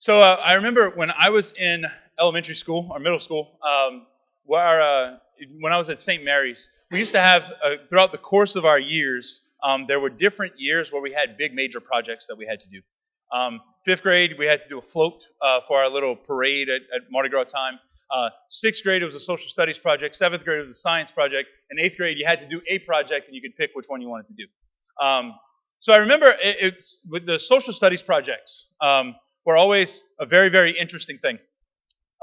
So uh, I remember when I was in elementary school or middle school, um, where uh, when I was at St. Mary's, we used to have uh, throughout the course of our years, um, there were different years where we had big major projects that we had to do. Um, fifth grade, we had to do a float uh, for our little parade at, at Mardi Gras time. Uh, sixth grade, it was a social studies project. Seventh grade, it was a science project. And eighth grade, you had to do a project, and you could pick which one you wanted to do. Um, so I remember it, it's with the social studies projects um, were always a very, very interesting thing.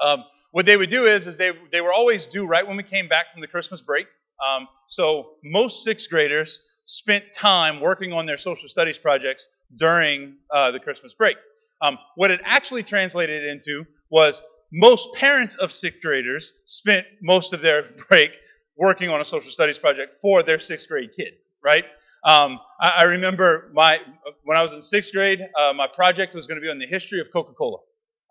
Um, what they would do is, is they, they were always due right when we came back from the Christmas break. Um, so most sixth graders spent time working on their social studies projects during uh, the Christmas break. Um, what it actually translated into was most parents of sixth graders spent most of their break working on a social studies project for their sixth grade kid, right? Um, I, I, remember my when I was in sixth grade, uh, my project was going to be on the history of Coca-Cola.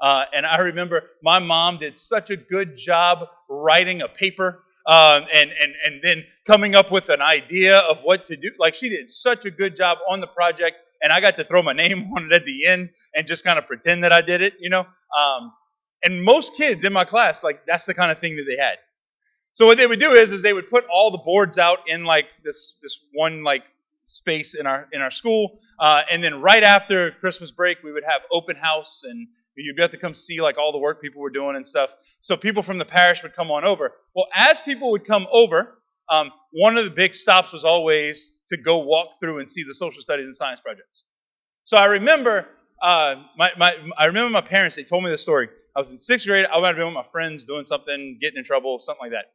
Uh, and I remember my mom did such a good job writing a paper um, and, and, and then coming up with an idea of what to do. Like she did such a good job on the project, and I got to throw my name on it at the end and just kind of pretend that I did it, you know. Um, and most kids in my class, like that's the kind of thing that they had. So what they would do is, is they would put all the boards out in like this this one like space in our in our school, uh, and then right after Christmas break, we would have open house, and you'd have to come see like all the work people were doing and stuff. So people from the parish would come on over. Well, as people would come over, um, one of the big stops was always to go walk through and see the social studies and science projects. So I remember uh, my, my I remember my parents. They told me the story. I was in sixth grade. I might have been with my friends doing something, getting in trouble, something like that.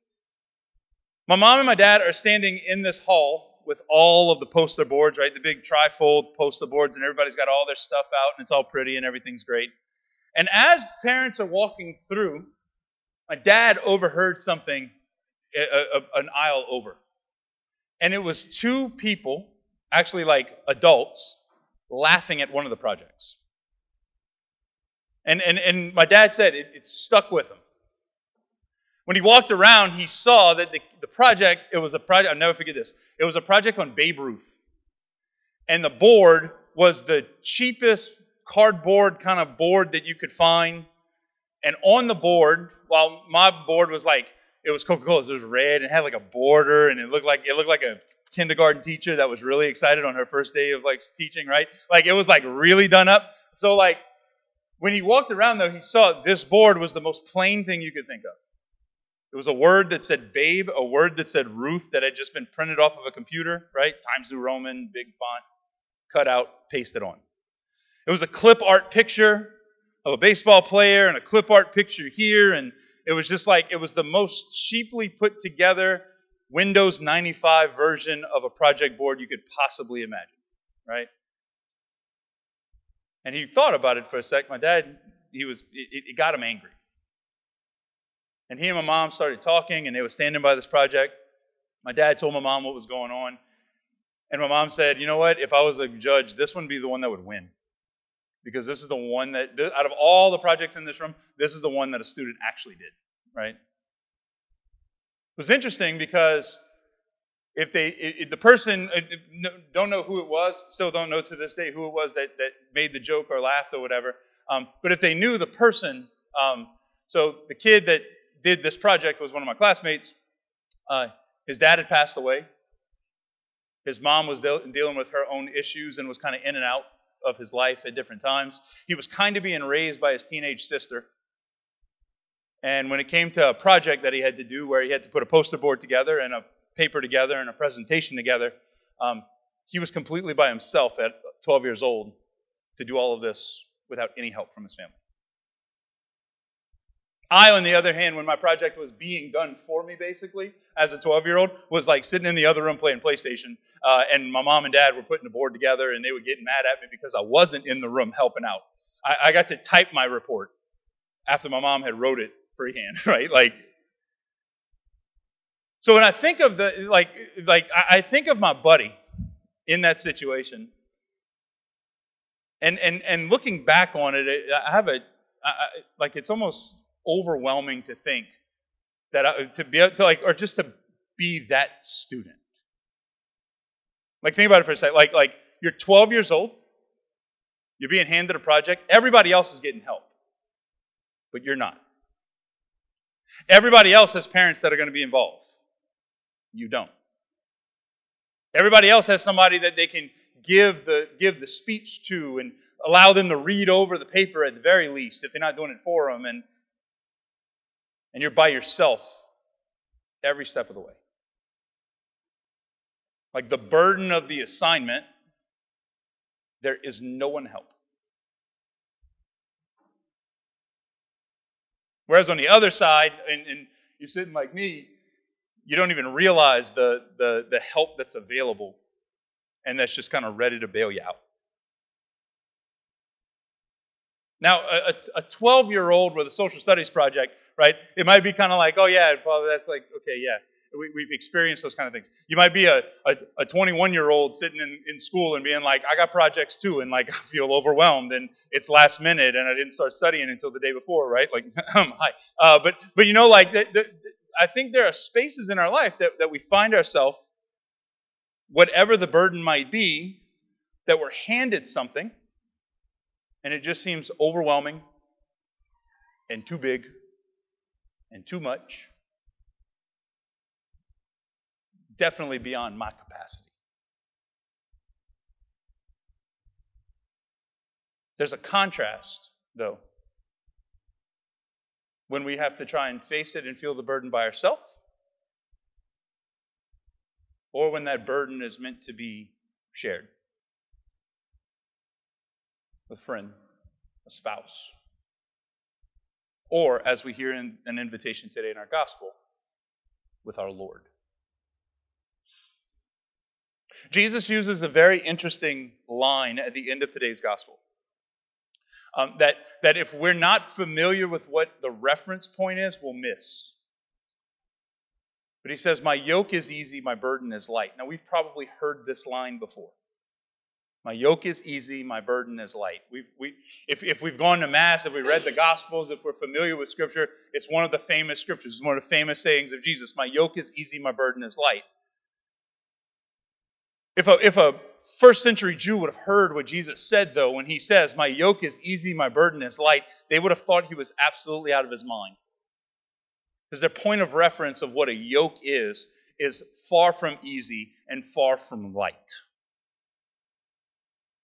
My mom and my dad are standing in this hall with all of the poster boards, right? The big trifold poster boards, and everybody's got all their stuff out, and it's all pretty, and everything's great. And as parents are walking through, my dad overheard something a, a, an aisle over. And it was two people, actually like adults, laughing at one of the projects. And, and, and my dad said it, it stuck with him. When he walked around, he saw that the, the project, it was a project, I'll never forget this. It was a project on Babe Ruth. And the board was the cheapest cardboard kind of board that you could find. And on the board, while my board was like, it was Coca-Cola, it was red and had like a border and it looked like it looked like a kindergarten teacher that was really excited on her first day of like teaching, right? Like it was like really done up. So like when he walked around though, he saw this board was the most plain thing you could think of. It was a word that said babe, a word that said Ruth that had just been printed off of a computer, right? Times New Roman, big font, cut out, pasted on. It was a clip art picture of a baseball player and a clip art picture here, and it was just like it was the most cheaply put together Windows 95 version of a project board you could possibly imagine, right? And he thought about it for a sec. My dad, he was, it, it got him angry. And he and my mom started talking, and they were standing by this project. My dad told my mom what was going on. And my mom said, You know what? If I was a judge, this would be the one that would win. Because this is the one that, out of all the projects in this room, this is the one that a student actually did, right? It was interesting because if they, if the person, uh, don't know who it was, still don't know to this day who it was that, that made the joke or laughed or whatever, um, but if they knew the person, um, so the kid that did this project was one of my classmates. Uh, his dad had passed away. His mom was de- dealing with her own issues and was kind of in and out of his life at different times. He was kind of being raised by his teenage sister. And when it came to a project that he had to do where he had to put a poster board together and a paper together and a presentation together, um, he was completely by himself at 12 years old to do all of this without any help from his family. I, on the other hand, when my project was being done for me, basically, as a 12 year old, was like sitting in the other room playing PlayStation. Uh, and my mom and dad were putting the board together, and they would get mad at me because I wasn't in the room helping out. I, I got to type my report after my mom had wrote it freehand, right? Like, so when I think of the, like, like I think of my buddy in that situation, and and and looking back on it, I have a, I, like it's almost overwhelming to think that I, to be to like, or just to be that student. Like, think about it for a second. Like, like you're 12 years old. You're being handed a project. Everybody else is getting help, but you're not. Everybody else has parents that are going to be involved. You don't. Everybody else has somebody that they can give the, give the speech to and allow them to read over the paper at the very least if they're not doing it for them. And, and you're by yourself every step of the way. Like the burden of the assignment, there is no one help. Whereas on the other side, and, and you're sitting like me, you don't even realize the, the, the help that's available and that's just kind of ready to bail you out. Now, a 12 year old with a social studies project, right? It might be kind of like, oh, yeah, Father, that's like, okay, yeah. We, have experienced those kind of things. You might be a, a, 21 year old sitting in, in school and being like, I got projects too, and like, I feel overwhelmed, and it's last minute, and I didn't start studying until the day before, right? Like, hi. Uh, but, but you know, like, the, the, I think there are spaces in our life that, that we find ourselves, whatever the burden might be, that we're handed something and it just seems overwhelming and too big and too much. Definitely beyond my capacity. There's a contrast, though, when we have to try and face it and feel the burden by ourselves, or when that burden is meant to be shared with a friend, a spouse. Or, as we hear in an invitation today in our gospel, with our Lord. Jesus uses a very interesting line at the end of today's gospel. Um, that, that if we're not familiar with what the reference point is, we'll miss. But he says, My yoke is easy, my burden is light. Now, we've probably heard this line before. My yoke is easy, my burden is light. We've, we, if, if we've gone to Mass, if we read the Gospels, if we're familiar with Scripture, it's one of the famous Scriptures. It's one of the famous sayings of Jesus. My yoke is easy, my burden is light. If a, if a first century Jew would have heard what Jesus said, though, when he says, My yoke is easy, my burden is light, they would have thought he was absolutely out of his mind. Because their point of reference of what a yoke is, is far from easy and far from light.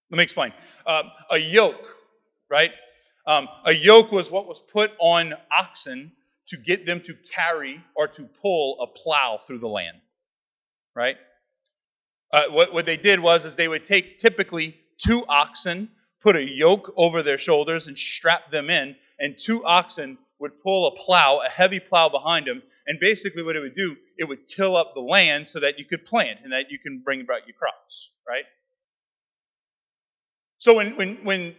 Let me explain. Uh, a yoke, right? Um, a yoke was what was put on oxen to get them to carry or to pull a plow through the land, right? Uh, what, what they did was is they would take typically two oxen, put a yoke over their shoulders and strap them in, and two oxen would pull a plow, a heavy plow behind them, and basically what it would do, it would till up the land so that you could plant and that you can bring about your crops, right? So when, when, when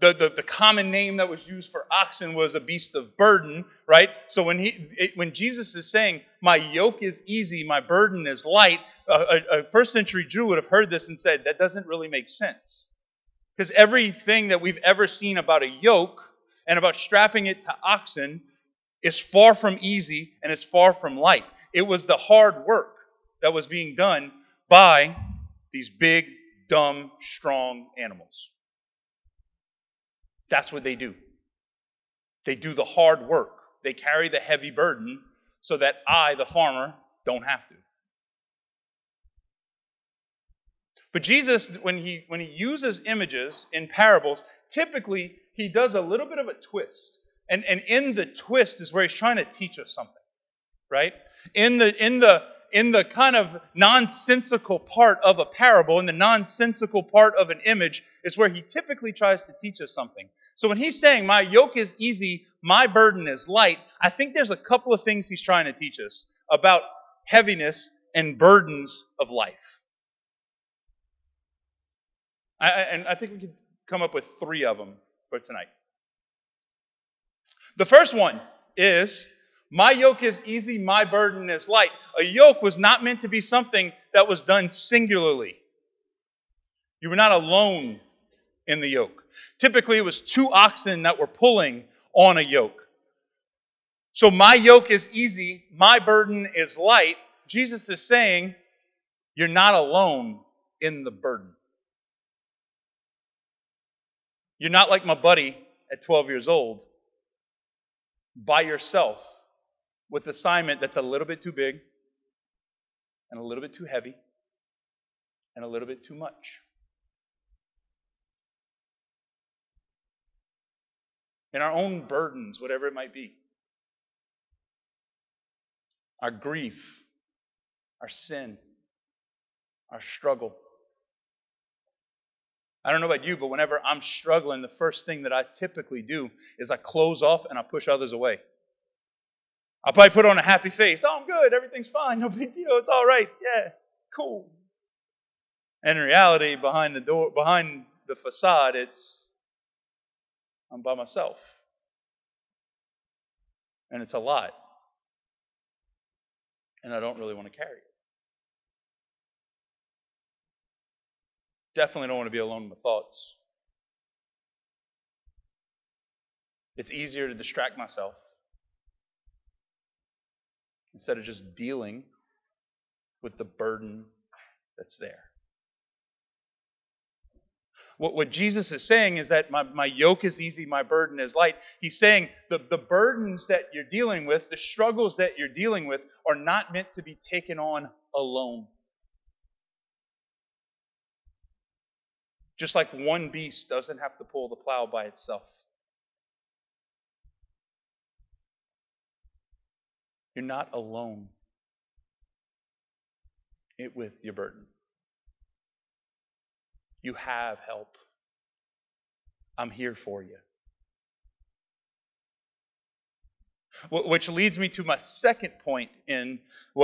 the, the, the, common name that was used for oxen was a beast of burden, right? So when, he, it, when Jesus is saying, My yoke is easy, my burden is light, a, a, a first century Jew would have heard this and said, That doesn't really make sense. Because everything that we've ever seen about a yoke and about strapping it to oxen is far from easy and is far from light. It was the hard work that was being done by these big dumb, strong animals. That's what they do. They do the hard work. They carry the heavy burden so that I, the farmer, don't have to. But Jesus, when he, when he uses images in parables, typically he does a little bit of a twist. And, and in the twist is where he's trying to teach us something, right? In the, in the, in the kind of nonsensical part of a parable, in the nonsensical part of an image, is where he typically tries to teach us something. So when he's saying, My yoke is easy, my burden is light, I think there's a couple of things he's trying to teach us about heaviness and burdens of life. I, and I think we could come up with three of them for tonight. The first one is my yoke is easy, my burden is light. A yoke was not meant to be something that was done singularly. You were not alone in the yoke. Typically, it was two oxen that were pulling on a yoke. So, my yoke is easy, my burden is light. Jesus is saying, You're not alone in the burden. You're not like my buddy at 12 years old by yourself with assignment that's a little bit too big and a little bit too heavy and a little bit too much. And our own burdens, whatever it might be. Our grief, our sin, our struggle. I don't know about you, but whenever I'm struggling, the first thing that I typically do is I close off and I push others away. I'll probably put on a happy face. Oh, I'm good. Everything's fine. No big deal. It's all right. Yeah, cool. And in reality, behind the door, behind the facade, it's I'm by myself. And it's a lot. And I don't really want to carry it. Definitely don't want to be alone with thoughts. It's easier to distract myself instead of just dealing with the burden that's there. What, what Jesus is saying is that my, my yoke is easy, my burden is light. He's saying the, the burdens that you're dealing with, the struggles that you're dealing with, are not meant to be taken on alone. Just like one beast doesn't have to pull the plow by itself. You're not alone it with your burden. You have help. I'm here for you. Which leads me to my second point in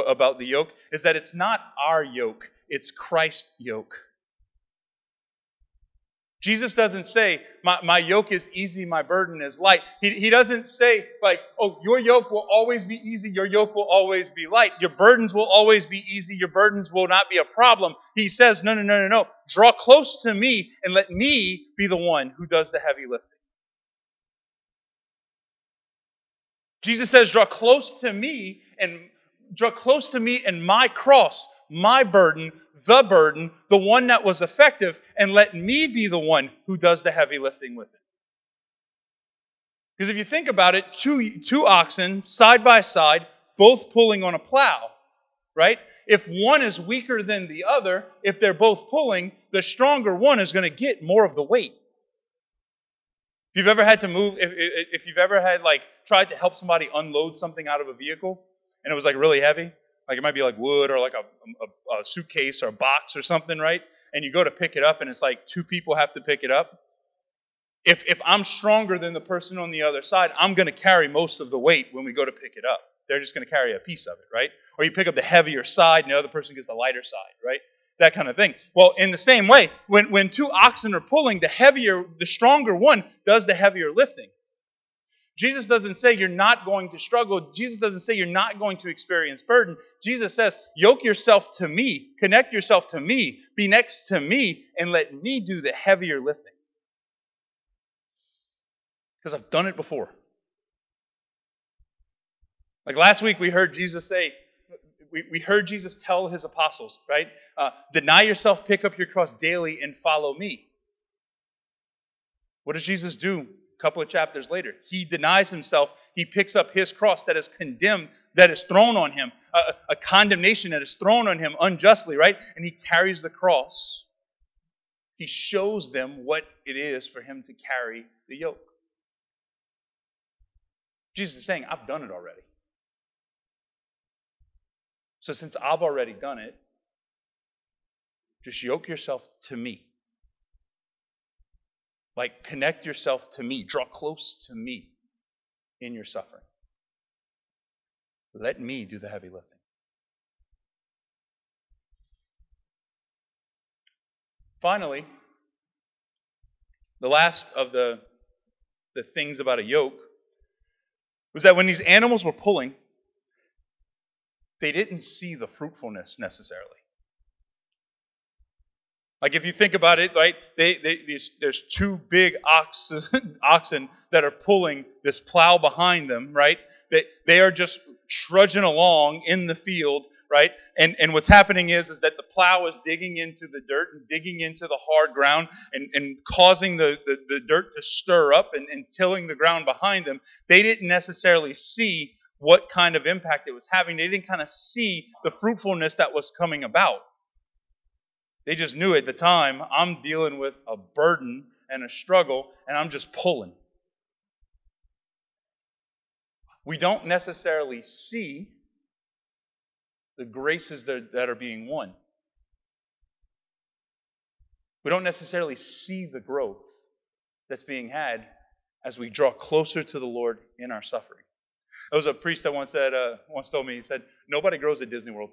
about the yoke is that it's not our yoke, it's Christ's yoke. Jesus doesn't say, my, my yoke is easy, my burden is light. He, he doesn't say, like, oh, your yoke will always be easy, your yoke will always be light. Your burdens will always be easy, your burdens will not be a problem. He says, no, no, no, no, no. Draw close to me and let me be the one who does the heavy lifting. Jesus says, draw close to me and draw close to me and my cross, my burden, the burden, the one that was effective, and let me be the one who does the heavy lifting with it. Because if you think about it, two, two oxen side by side, both pulling on a plow, right? If one is weaker than the other, if they're both pulling, the stronger one is going to get more of the weight. If you've ever had to move, if, if you've ever had like tried to help somebody unload something out of a vehicle and it was like really heavy, like it might be like wood or like a, a, a suitcase or a box or something, right? And you go to pick it up and it's like two people have to pick it up. If, if I'm stronger than the person on the other side, I'm going to carry most of the weight when we go to pick it up. They're just going to carry a piece of it, right? Or you pick up the heavier side and the other person gets the lighter side, right? That kind of thing. Well, in the same way, when, when two oxen are pulling, the heavier, the stronger one does the heavier lifting. Jesus doesn't say you're not going to struggle. Jesus doesn't say you're not going to experience burden. Jesus says, yoke yourself to me, connect yourself to me, be next to me, and let me do the heavier lifting. Because I've done it before. Like last week, we heard Jesus say, we, we heard Jesus tell his apostles, right? Uh, Deny yourself, pick up your cross daily, and follow me. What does Jesus do couple of chapters later. He denies himself. He picks up his cross that is condemned, that is thrown on him, a, a condemnation that is thrown on him unjustly, right? And he carries the cross. He shows them what it is for him to carry the yoke. Jesus is saying, I've done it already. So since I've already done it, just yoke yourself to me. Like, connect yourself to me, draw close to me in your suffering. Let me do the heavy lifting. Finally, the last of the, the things about a yoke was that when these animals were pulling, they didn't see the fruitfulness necessarily. Like if you think about it, right? They, they, these, there's two big oxen, oxen that are pulling this plow behind them, right? They, they are just trudging along in the field, right? And and what's happening is is that the plow is digging into the dirt and digging into the hard ground and, and causing the, the, the dirt to stir up and, and tilling the ground behind them. They didn't necessarily see what kind of impact it was having. They didn't kind of see the fruitfulness that was coming about. They just knew at the time, I'm dealing with a burden and a struggle, and I'm just pulling. We don't necessarily see the graces that, that are being won. We don't necessarily see the growth that's being had as we draw closer to the Lord in our suffering. There was a priest that once said, uh, once told me, he said, "Nobody grows at Disney World."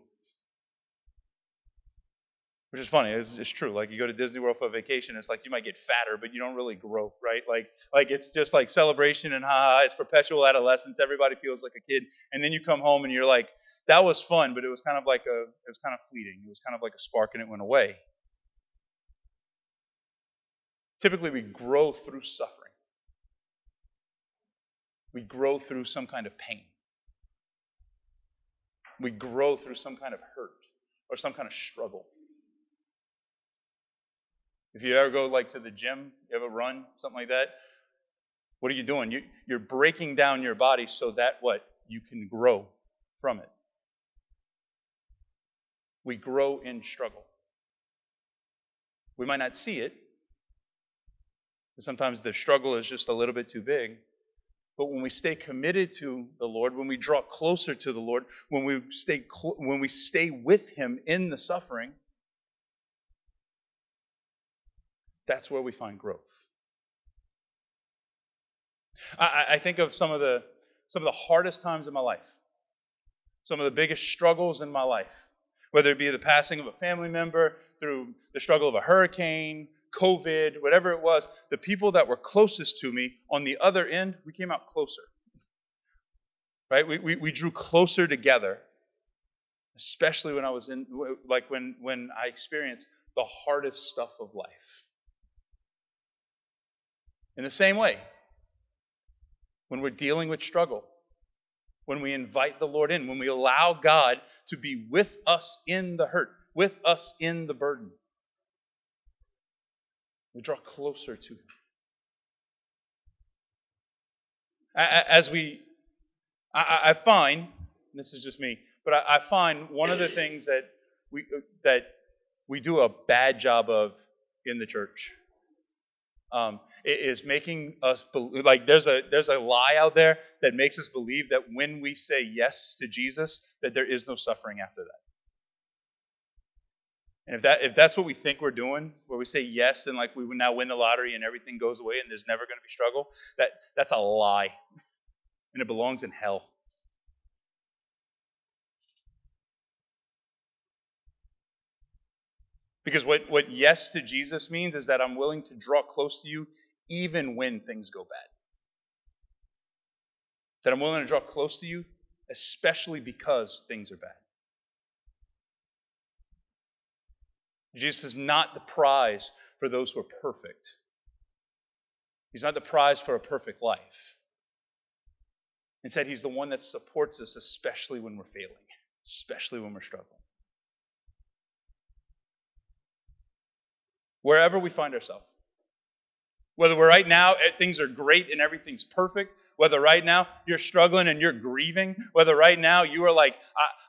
Which is funny. It's, it's true. Like you go to Disney World for a vacation, it's like you might get fatter, but you don't really grow, right? Like, like it's just like celebration and ha ha, it's perpetual adolescence. Everybody feels like a kid, and then you come home and you're like, that was fun, but it was kind of like a, it was kind of fleeting. It was kind of like a spark, and it went away. Typically, we grow through suffering. We grow through some kind of pain. We grow through some kind of hurt or some kind of struggle. If you ever go like to the gym, you ever run, something like that, what are you doing? You, you're breaking down your body so that what? You can grow from it. We grow in struggle. We might not see it. Sometimes the struggle is just a little bit too big. But when we stay committed to the Lord, when we draw closer to the Lord, when we stay cl- when we stay with Him in the suffering, that's where we find growth. I, I think of some of the some of the hardest times in my life, some of the biggest struggles in my life, whether it be the passing of a family member, through the struggle of a hurricane, COVID, whatever it was, the people that were closest to me on the other end, we came out closer. Right? We, we, we drew closer together, especially when I was in, like when, when I experienced the hardest stuff of life. In the same way, when we're dealing with struggle, when we invite the Lord in, when we allow God to be with us in the hurt, with us in the burden, we draw closer to Him. As we, I, find, this is just me, but I, find one of the things that we that we do a bad job of in the church um, is making us believe, like there's a there's a lie out there that makes us believe that when we say yes to Jesus, that there is no suffering after that. And if that if that's what we think we're doing, where we say yes and like we would now win the lottery and everything goes away and there's never going to be struggle, that that's a lie. And it belongs in hell. Because what, what yes to Jesus means is that I'm willing to draw close to you even when things go bad. That I'm willing to draw close to you, especially because things are bad. Jesus is not the prize for those who are perfect. He's not the prize for a perfect life. Instead, He's the one that supports us, especially when we're failing, especially when we're struggling. Wherever we find ourselves. Whether we're right now, eh, things are great and everything's perfect. Whether right now you're struggling and you're grieving. Whether right now you are like,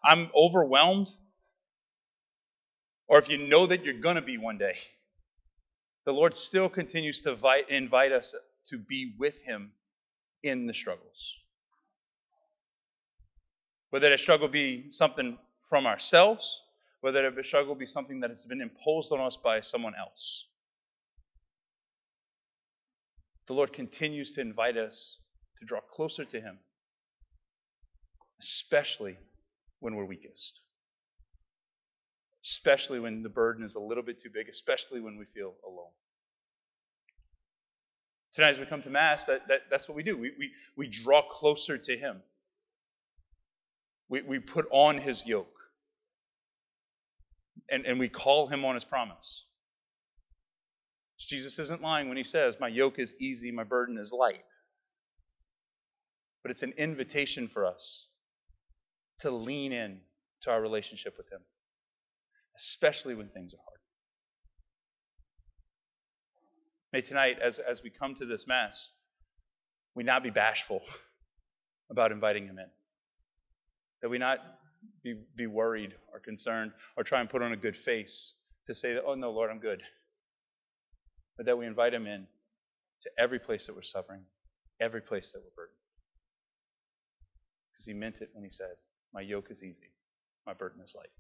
I'm overwhelmed or if you know that you're going to be one day, the Lord still continues to invite, invite us to be with Him in the struggles. Whether that struggle be something from ourselves, whether the struggle be something that has been imposed on us by someone else. The Lord continues to invite us to draw closer to Him, especially when we're weakest especially when the burden is a little bit too big, especially when we feel alone. Tonight, as we come to Mass, that, that, that's what we do. We, we, we draw closer to Him, we, we put on His yoke, and, and we call Him on His promise. Jesus isn't lying when He says, My yoke is easy, my burden is light. But it's an invitation for us to lean in to our relationship with Him, especially when things are hard. May tonight, as, as we come to this Mass, we not be bashful about inviting Him in. That we not be, be worried or concerned or try and put on a good face to say that, oh no, Lord, I'm good. But that we invite Him in to every place that we're suffering, every place that we're burdened. Because He meant it when He said, My yoke is easy, my burden is light.